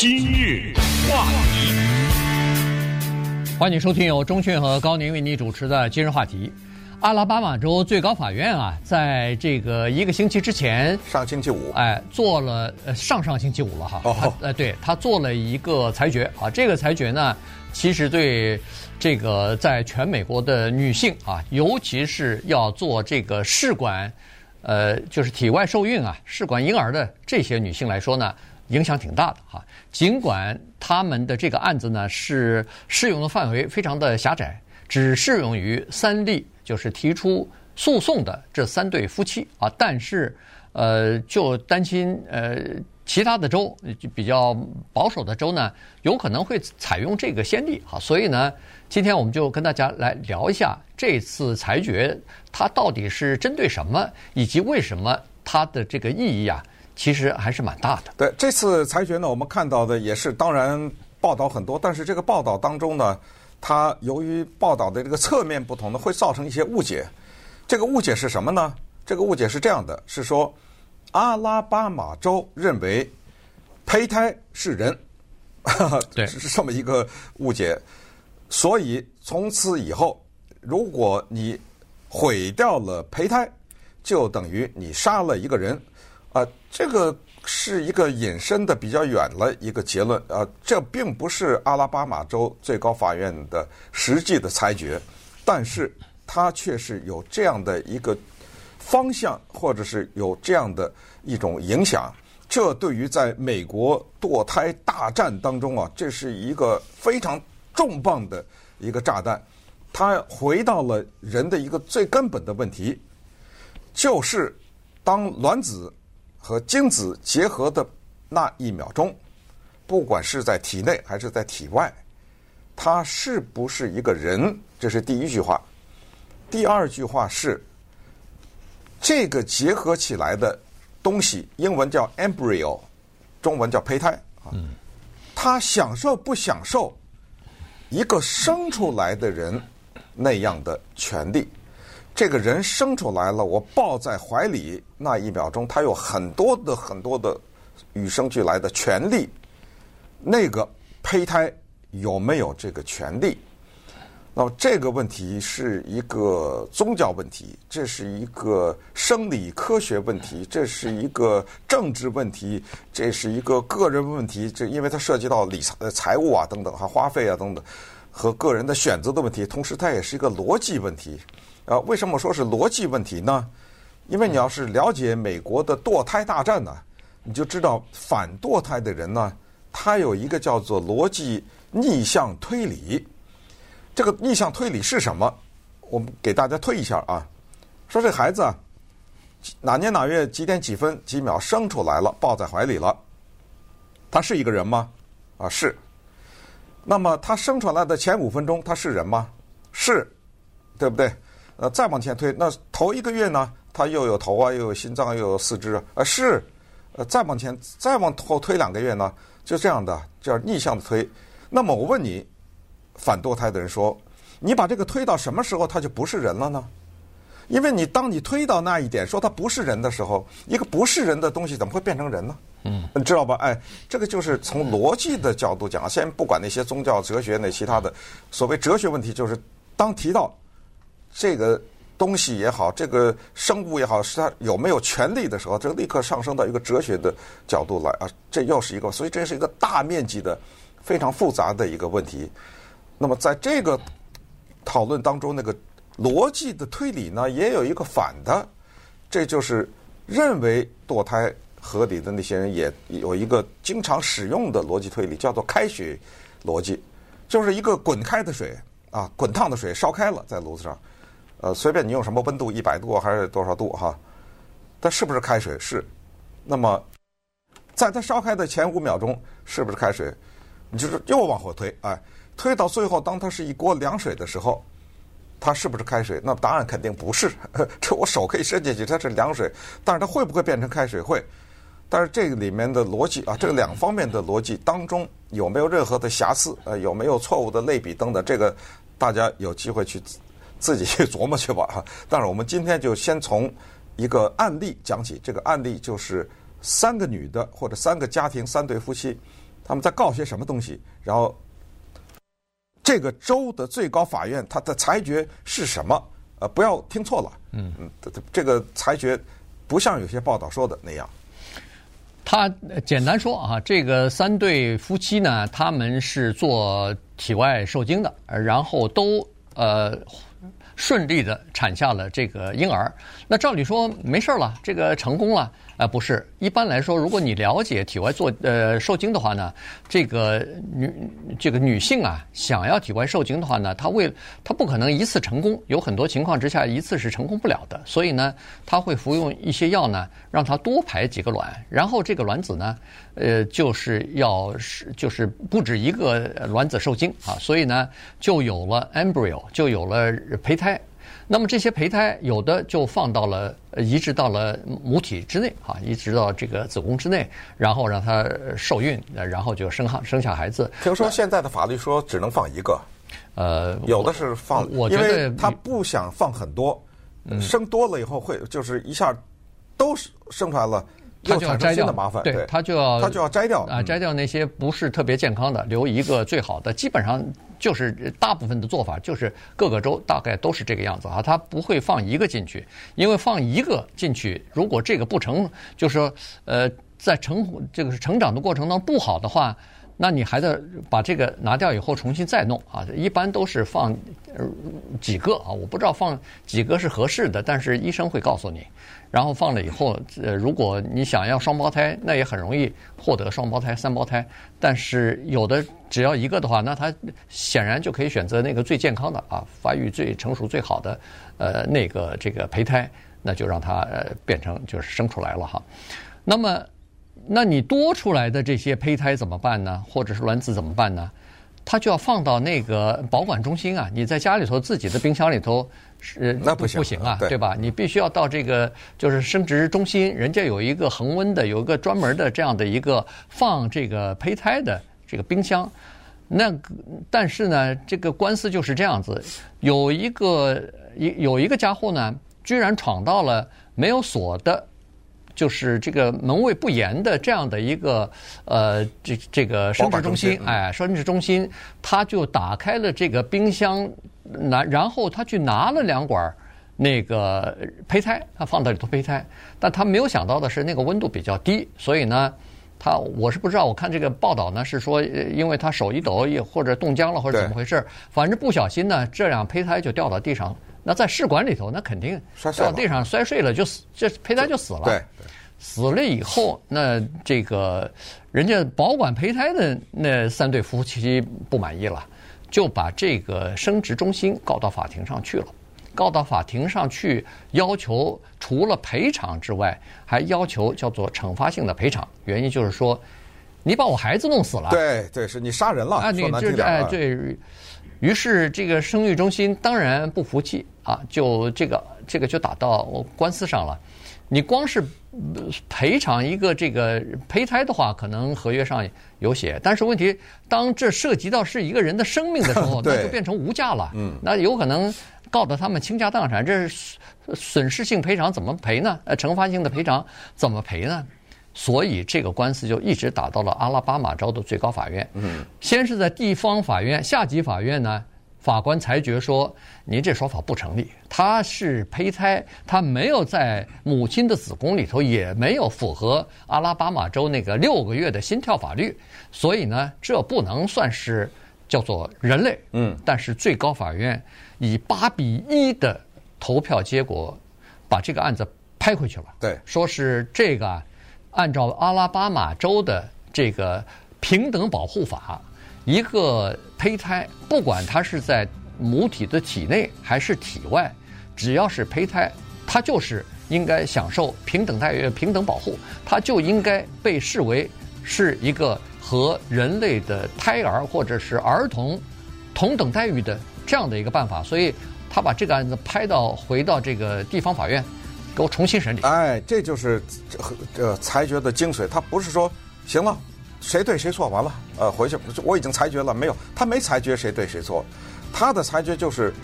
今日话题，欢迎收听由钟讯和高宁为你主持的今日话题。阿拉巴马州最高法院啊，在这个一个星期之前，上星期五，哎，做了呃上上星期五了哈，哦，呃，对他做了一个裁决啊，这个裁决呢，其实对这个在全美国的女性啊，尤其是要做这个试管，呃，就是体外受孕啊，试管婴儿的这些女性来说呢，影响挺大的哈。尽管他们的这个案子呢，是适用的范围非常的狭窄，只适用于三例。就是提出诉讼的这三对夫妻啊，但是，呃，就担心呃，其他的州就比较保守的州呢，有可能会采用这个先例啊，所以呢，今天我们就跟大家来聊一下这次裁决，它到底是针对什么，以及为什么它的这个意义啊，其实还是蛮大的。对，这次裁决呢，我们看到的也是，当然报道很多，但是这个报道当中呢。它由于报道的这个侧面不同呢，会造成一些误解。这个误解是什么呢？这个误解是这样的：是说阿拉巴马州认为胚胎是人，对，是这么一个误解。所以从此以后，如果你毁掉了胚胎，就等于你杀了一个人。啊，这个。是一个引申的比较远了一个结论，呃，这并不是阿拉巴马州最高法院的实际的裁决，但是它却是有这样的一个方向，或者是有这样的一种影响。这对于在美国堕胎大战当中啊，这是一个非常重磅的一个炸弹。它回到了人的一个最根本的问题，就是当卵子。和精子结合的那一秒钟，不管是在体内还是在体外，他是不是一个人？这是第一句话。第二句话是，这个结合起来的东西，英文叫 embryo，中文叫胚胎啊。他享受不享受一个生出来的人那样的权利？这个人生出来了，我抱在怀里那一秒钟，他有很多的很多的与生俱来的权利。那个胚胎有没有这个权利？那么这个问题是一个宗教问题，这是一个生理科学问题，这是一个政治问题，这是一个个人问题。这因为它涉及到理财、财务啊等等，还花费啊等等和个人的选择的问题，同时它也是一个逻辑问题。啊，为什么说是逻辑问题呢？因为你要是了解美国的堕胎大战呢，你就知道反堕胎的人呢，他有一个叫做逻辑逆向推理。这个逆向推理是什么？我们给大家推一下啊。说这孩子啊，哪年哪月几点几分几秒生出来了，抱在怀里了，他是一个人吗？啊，是。那么它生出来的前五分钟，它是人吗？是，对不对？呃，再往前推，那头一个月呢，它又有头啊，又有心脏，又有四肢啊，呃，是，呃，再往前，再往后推两个月呢，就这样的叫逆向的推。那么我问你，反堕胎的人说，你把这个推到什么时候，他就不是人了呢？因为你当你推到那一点，说他不是人的时候，一个不是人的东西怎么会变成人呢？嗯，你知道吧？哎，这个就是从逻辑的角度讲，先不管那些宗教、哲学那其他的所谓哲学问题，就是当提到。这个东西也好，这个生物也好，是它有没有权利的时候，这个立刻上升到一个哲学的角度来啊，这又是一个，所以这是一个大面积的、非常复杂的一个问题。那么在这个讨论当中，那个逻辑的推理呢，也有一个反的，这就是认为堕胎合理的那些人也有一个经常使用的逻辑推理，叫做开水逻辑，就是一个滚开的水啊，滚烫的水烧开了在炉子上。呃，随便你用什么温度，一百度还是多少度哈？它是不是开水？是。那么，在它烧开的前五秒钟，是不是开水？你就是又往后推，哎，推到最后，当它是一锅凉水的时候，它是不是开水？那答案肯定不是。这我手可以伸进去，它是凉水，但是它会不会变成开水？会。但是这个里面的逻辑啊，这个两方面的逻辑当中有没有任何的瑕疵？呃，有没有错误的类比等等？这个大家有机会去。自己去琢磨去吧哈。但是我们今天就先从一个案例讲起。这个案例就是三个女的或者三个家庭三对夫妻，他们在告些什么东西，然后这个州的最高法院它的裁决是什么？呃，不要听错了，嗯嗯，这个裁决不像有些报道说的那样。他简单说啊，这个三对夫妻呢，他们是做体外受精的，然后都呃。顺利的产下了这个婴儿，那照理说没事了，这个成功了。啊，不是。一般来说，如果你了解体外做呃受精的话呢，这个女这个女性啊，想要体外受精的话呢，她为她不可能一次成功，有很多情况之下一次是成功不了的。所以呢，她会服用一些药呢，让她多排几个卵，然后这个卵子呢，呃，就是要是就是不止一个卵子受精啊，所以呢，就有了 embryo，就有了胚胎。那么这些胚胎有的就放到了移植到了母体之内啊，移植到这个子宫之内，然后让它受孕，然后就生下生下孩子。听说现在的法律说只能放一个，呃，有的是放，我觉得因为他不想放很多，生多了以后会就是一下都生出来了。他就要摘掉，对，他就要他就要摘掉啊，摘掉那些不是特别健康的，留一个最好的。基本上就是大部分的做法，就是各个州大概都是这个样子啊。他不会放一个进去，因为放一个进去，如果这个不成，就是说呃，在成这个成长的过程当中不好的话，那你还得把这个拿掉以后重新再弄啊。一般都是放几个啊，我不知道放几个是合适的，但是医生会告诉你。然后放了以后，呃，如果你想要双胞胎，那也很容易获得双胞胎、三胞胎。但是有的只要一个的话，那他显然就可以选择那个最健康的啊，发育最成熟、最好的，呃，那个这个胚胎，那就让它呃变成就是生出来了哈。那么，那你多出来的这些胚胎怎么办呢？或者是卵子怎么办呢？它就要放到那个保管中心啊，你在家里头自己的冰箱里头是那不行不行啊，对，对吧？你必须要到这个就是生殖中心，人家有一个恒温的，有一个专门的这样的一个放这个胚胎的这个冰箱。那但是呢，这个官司就是这样子，有一个有有一个家伙呢，居然闯到了没有锁的。就是这个门卫不严的这样的一个呃，这这个生殖中心，哎，生殖中心，他就打开了这个冰箱，拿然后他去拿了两管那个胚胎，他放在里头胚胎，但他没有想到的是那个温度比较低，所以呢，他我是不知道，我看这个报道呢是说，因为他手一抖也或者冻僵了或者怎么回事，反正不小心呢，这两胚胎就掉到地上。那在试管里头，那肯定掉到地上摔碎了，就死，这胚胎就死了。对，死了以后，那这个人家保管胚胎的那三对夫妻不满意了，就把这个生殖中心告到法庭上去了。告到法庭上去，要求除了赔偿之外，还要求叫做惩罚性的赔偿。原因就是说，你把我孩子弄死了。对对，是你杀人了。啊，你这哎对。于是，这个生育中心当然不服气啊，就这个这个就打到官司上了。你光是赔偿一个这个胚胎的话，可能合约上有写。但是问题，当这涉及到是一个人的生命的时候，那就变成无价了。嗯，那有可能告得他们倾家荡产。这是损失性赔偿怎么赔呢？呃，惩罚性的赔偿怎么赔呢？所以这个官司就一直打到了阿拉巴马州的最高法院。嗯，先是在地方法院下级法院呢，法官裁决说，您这说法不成立。他是胚胎，他没有在母亲的子宫里头，也没有符合阿拉巴马州那个六个月的心跳法律，所以呢，这不能算是叫做人类。嗯，但是最高法院以八比一的投票结果，把这个案子拍回去了。对，说是这个。按照阿拉巴马州的这个平等保护法，一个胚胎不管它是在母体的体内还是体外，只要是胚胎，它就是应该享受平等待遇、平等保护，它就应该被视为是一个和人类的胎儿或者是儿童同等待遇的这样的一个办法。所以，他把这个案子拍到回到这个地方法院。给我重新审理。哎，这就是这这裁决的精髓。他不是说行了，谁对谁错，完了，呃，回去我已经裁决了，没有，他没裁决谁对谁错，他的裁决就是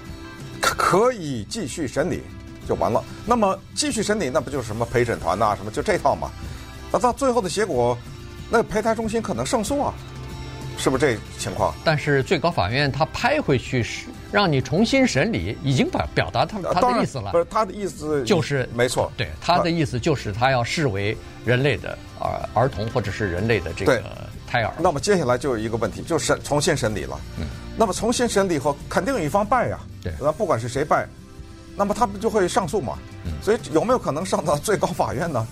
可以继续审理就完了。那么继续审理，那不就是什么陪审团呐，什么就这套嘛？那到最后的结果，那胚胎中心可能胜诉啊，是不是这情况？但是最高法院他拍回去是让你重新审理，已经表表达他他的意思了。不是他的意思就是没错，对他的意思就是他要视为人类的儿儿童或者是人类的这个胎儿。那么接下来就有一个问题，就是重新审理了。嗯。那么重新审理后，肯定有一方败呀。对。那不管是谁败，那么他不就会上诉嘛？嗯。所以有没有可能上到最高法院呢？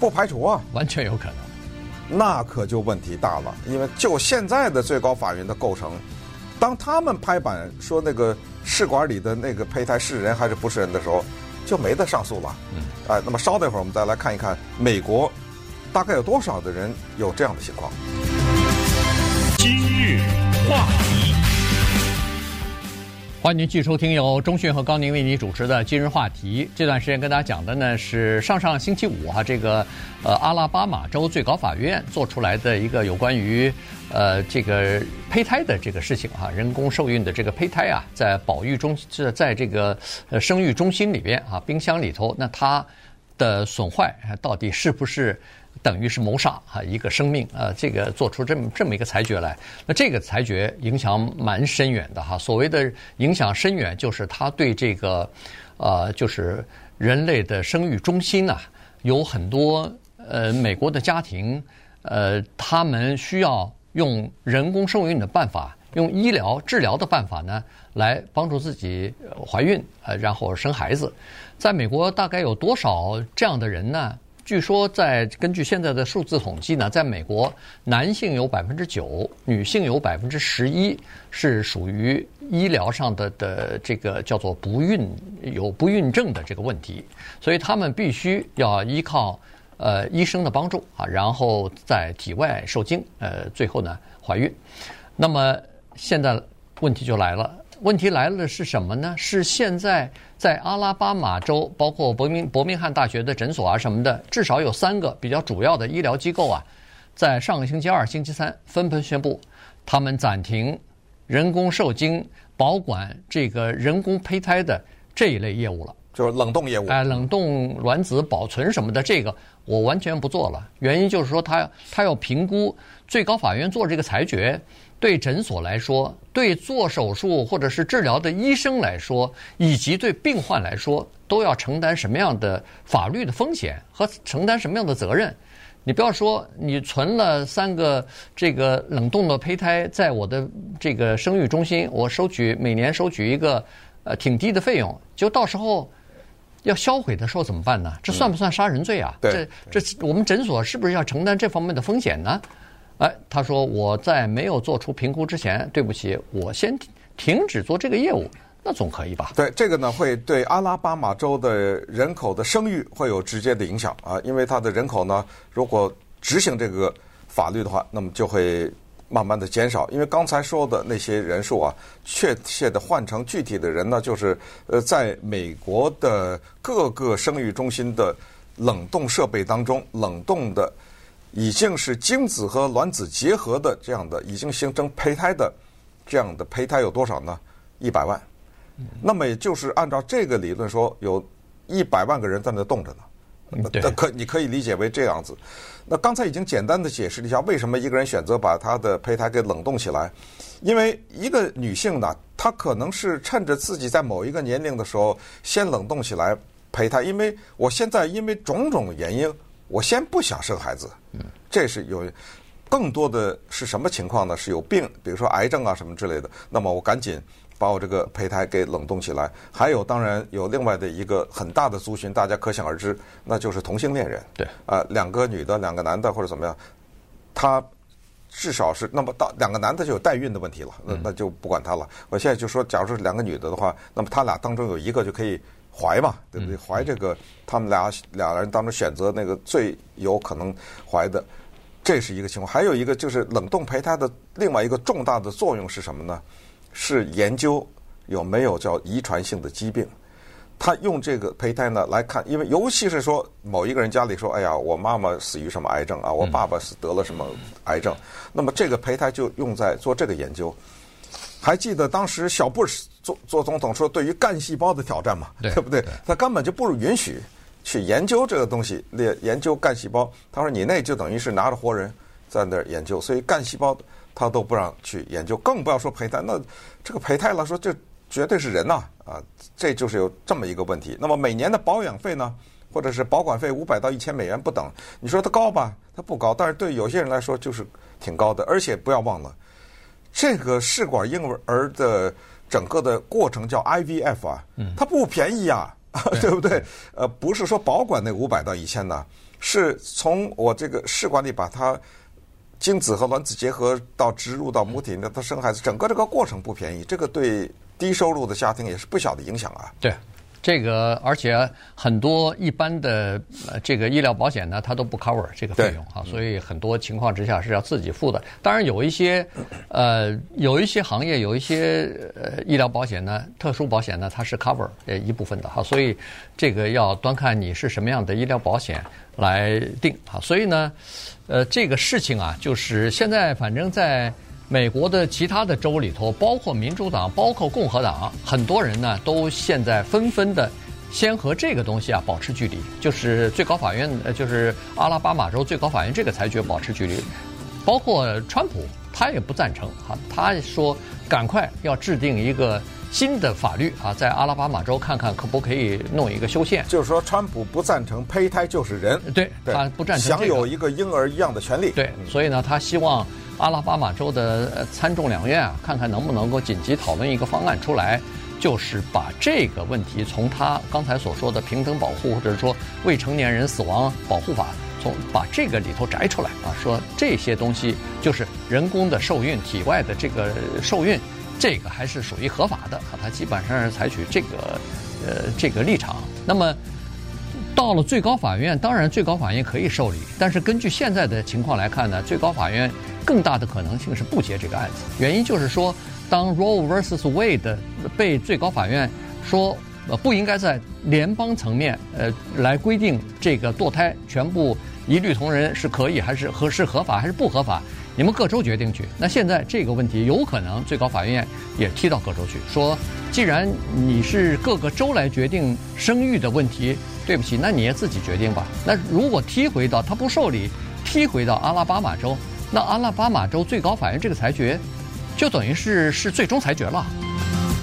不排除啊。完全有可能。那可就问题大了，因为就现在的最高法院的构成，当他们拍板说那个试管里的那个胚胎是人还是不是人的时候，就没得上诉了。嗯，哎，那么稍等一会儿，我们再来看一看美国大概有多少的人有这样的情况。今日话题。欢迎您继续收听由中讯和高宁为您主持的今日话题。这段时间跟大家讲的呢是上上星期五啊，这个呃阿拉巴马州最高法院做出来的一个有关于呃这个胚胎的这个事情哈，人工受孕的这个胚胎啊，在保育中在在这个呃生育中心里边啊，冰箱里头，那它的损坏到底是不是？等于是谋杀啊，一个生命啊，这个做出这么这么一个裁决来，那这个裁决影响蛮深远的哈。所谓的影响深远，就是他对这个，呃，就是人类的生育中心呐，有很多呃美国的家庭，呃，他们需要用人工受孕的办法，用医疗治疗的办法呢，来帮助自己怀孕呃，然后生孩子。在美国，大概有多少这样的人呢？据说，在根据现在的数字统计呢，在美国，男性有百分之九，女性有百分之十一，是属于医疗上的的这个叫做不孕有不孕症的这个问题，所以他们必须要依靠呃医生的帮助啊，然后在体外受精，呃，最后呢怀孕。那么现在问题就来了，问题来了的是什么呢？是现在。在阿拉巴马州，包括伯明伯明翰大学的诊所啊什么的，至少有三个比较主要的医疗机构啊，在上个星期二、星期三纷纷宣布，他们暂停人工受精、保管这个人工胚胎的这一类业务了，就是冷冻业务。哎，冷冻卵子保存什么的，这个我完全不做了。原因就是说，他他要评估最高法院做这个裁决。对诊所来说，对做手术或者是治疗的医生来说，以及对病患来说，都要承担什么样的法律的风险和承担什么样的责任？你不要说你存了三个这个冷冻的胚胎在我的这个生育中心，我收取每年收取一个呃挺低的费用，就到时候要销毁的时候怎么办呢？这算不算杀人罪啊？嗯、这这我们诊所是不是要承担这方面的风险呢？哎，他说我在没有做出评估之前，对不起，我先停止做这个业务，那总可以吧？对，这个呢会对阿拉巴马州的人口的生育会有直接的影响啊，因为它的人口呢，如果执行这个法律的话，那么就会慢慢的减少。因为刚才说的那些人数啊，确切的换成具体的人呢，就是呃，在美国的各个生育中心的冷冻设备当中，冷冻的。已经是精子和卵子结合的这样的，已经形成胚胎的这样的胚胎有多少呢？一百万。那么也就是按照这个理论说，有一百万个人在那冻着呢。对。可你可以理解为这样子。那刚才已经简单的解释了一下，为什么一个人选择把他的胚胎给冷冻起来？因为一个女性呢，她可能是趁着自己在某一个年龄的时候先冷冻起来胚胎，因为我现在因为种种原因。我先不想生孩子，这是有更多的是什么情况呢？是有病，比如说癌症啊什么之类的。那么我赶紧把我这个胚胎给冷冻起来。还有，当然有另外的一个很大的族群，大家可想而知，那就是同性恋人。对，啊，两个女的，两个男的或者怎么样，他至少是那么到两个男的就有代孕的问题了，那那就不管他了。我现在就说，假如说是两个女的的话，那么他俩当中有一个就可以。怀嘛，对不对？怀这个，他们俩俩人当中选择那个最有可能怀的，这是一个情况。还有一个就是冷冻胚胎的另外一个重大的作用是什么呢？是研究有没有叫遗传性的疾病。他用这个胚胎呢来看，因为尤其是说某一个人家里说，哎呀，我妈妈死于什么癌症啊，我爸爸是得了什么癌症，那么这个胚胎就用在做这个研究。还记得当时小布什做做总统说，对于干细胞的挑战嘛，对不对？他根本就不允许去研究这个东西，研研究干细胞。他说你那就等于是拿着活人在那儿研究，所以干细胞他都不让去研究，更不要说胚胎。那这个胚胎来说，这绝对是人呐，啊，这就是有这么一个问题。那么每年的保养费呢，或者是保管费五百到一千美元不等，你说它高吧？它不高，但是对有些人来说就是挺高的。而且不要忘了，这个试管婴儿的整个的过程叫 IVF 啊，它不便宜啊。对不对？呃，不是说保管那五百到一千呢，是从我这个试管里把它精子和卵子结合到植入到母体，那它生孩子，整个这个过程不便宜，这个对低收入的家庭也是不小的影响啊。对。这个，而且很多一般的这个医疗保险呢，它都不 cover 这个费用啊，所以很多情况之下是要自己付的。当然有一些，呃，有一些行业有一些呃医疗保险呢，特殊保险呢，它是 cover 呃一部分的哈，所以这个要端看你是什么样的医疗保险来定啊。所以呢，呃，这个事情啊，就是现在反正在。美国的其他的州里头，包括民主党，包括共和党，很多人呢都现在纷纷的先和这个东西啊保持距离，就是最高法院，呃，就是阿拉巴马州最高法院这个裁决保持距离。包括川普，他也不赞成啊，他说赶快要制定一个新的法律啊，在阿拉巴马州看看可不可以弄一个修宪。就是说，川普不赞成胚胎就是人，对，他不赞成、这个、享有一个婴儿一样的权利。对，所以呢，他希望。阿拉巴马州的参众两院啊，看看能不能够紧急讨论一个方案出来，就是把这个问题从他刚才所说的平等保护，或者说未成年人死亡保护法，从把这个里头摘出来啊，说这些东西就是人工的受孕，体外的这个受孕，这个还是属于合法的啊，他基本上是采取这个呃这个立场。那么到了最高法院，当然最高法院可以受理，但是根据现在的情况来看呢，最高法院。更大的可能性是不接这个案子，原因就是说，当 Roe v.ersus Wade 被最高法院说呃不应该在联邦层面呃来规定这个堕胎全部一律同仁是可以还是合是合法还是不合法，你们各州决定去。那现在这个问题有可能最高法院也踢到各州去，说既然你是各个州来决定生育的问题，对不起，那你也自己决定吧。那如果踢回到他不受理，踢回到阿拉巴马州。那阿拉巴马州最高法院这个裁决，就等于是是最终裁决了。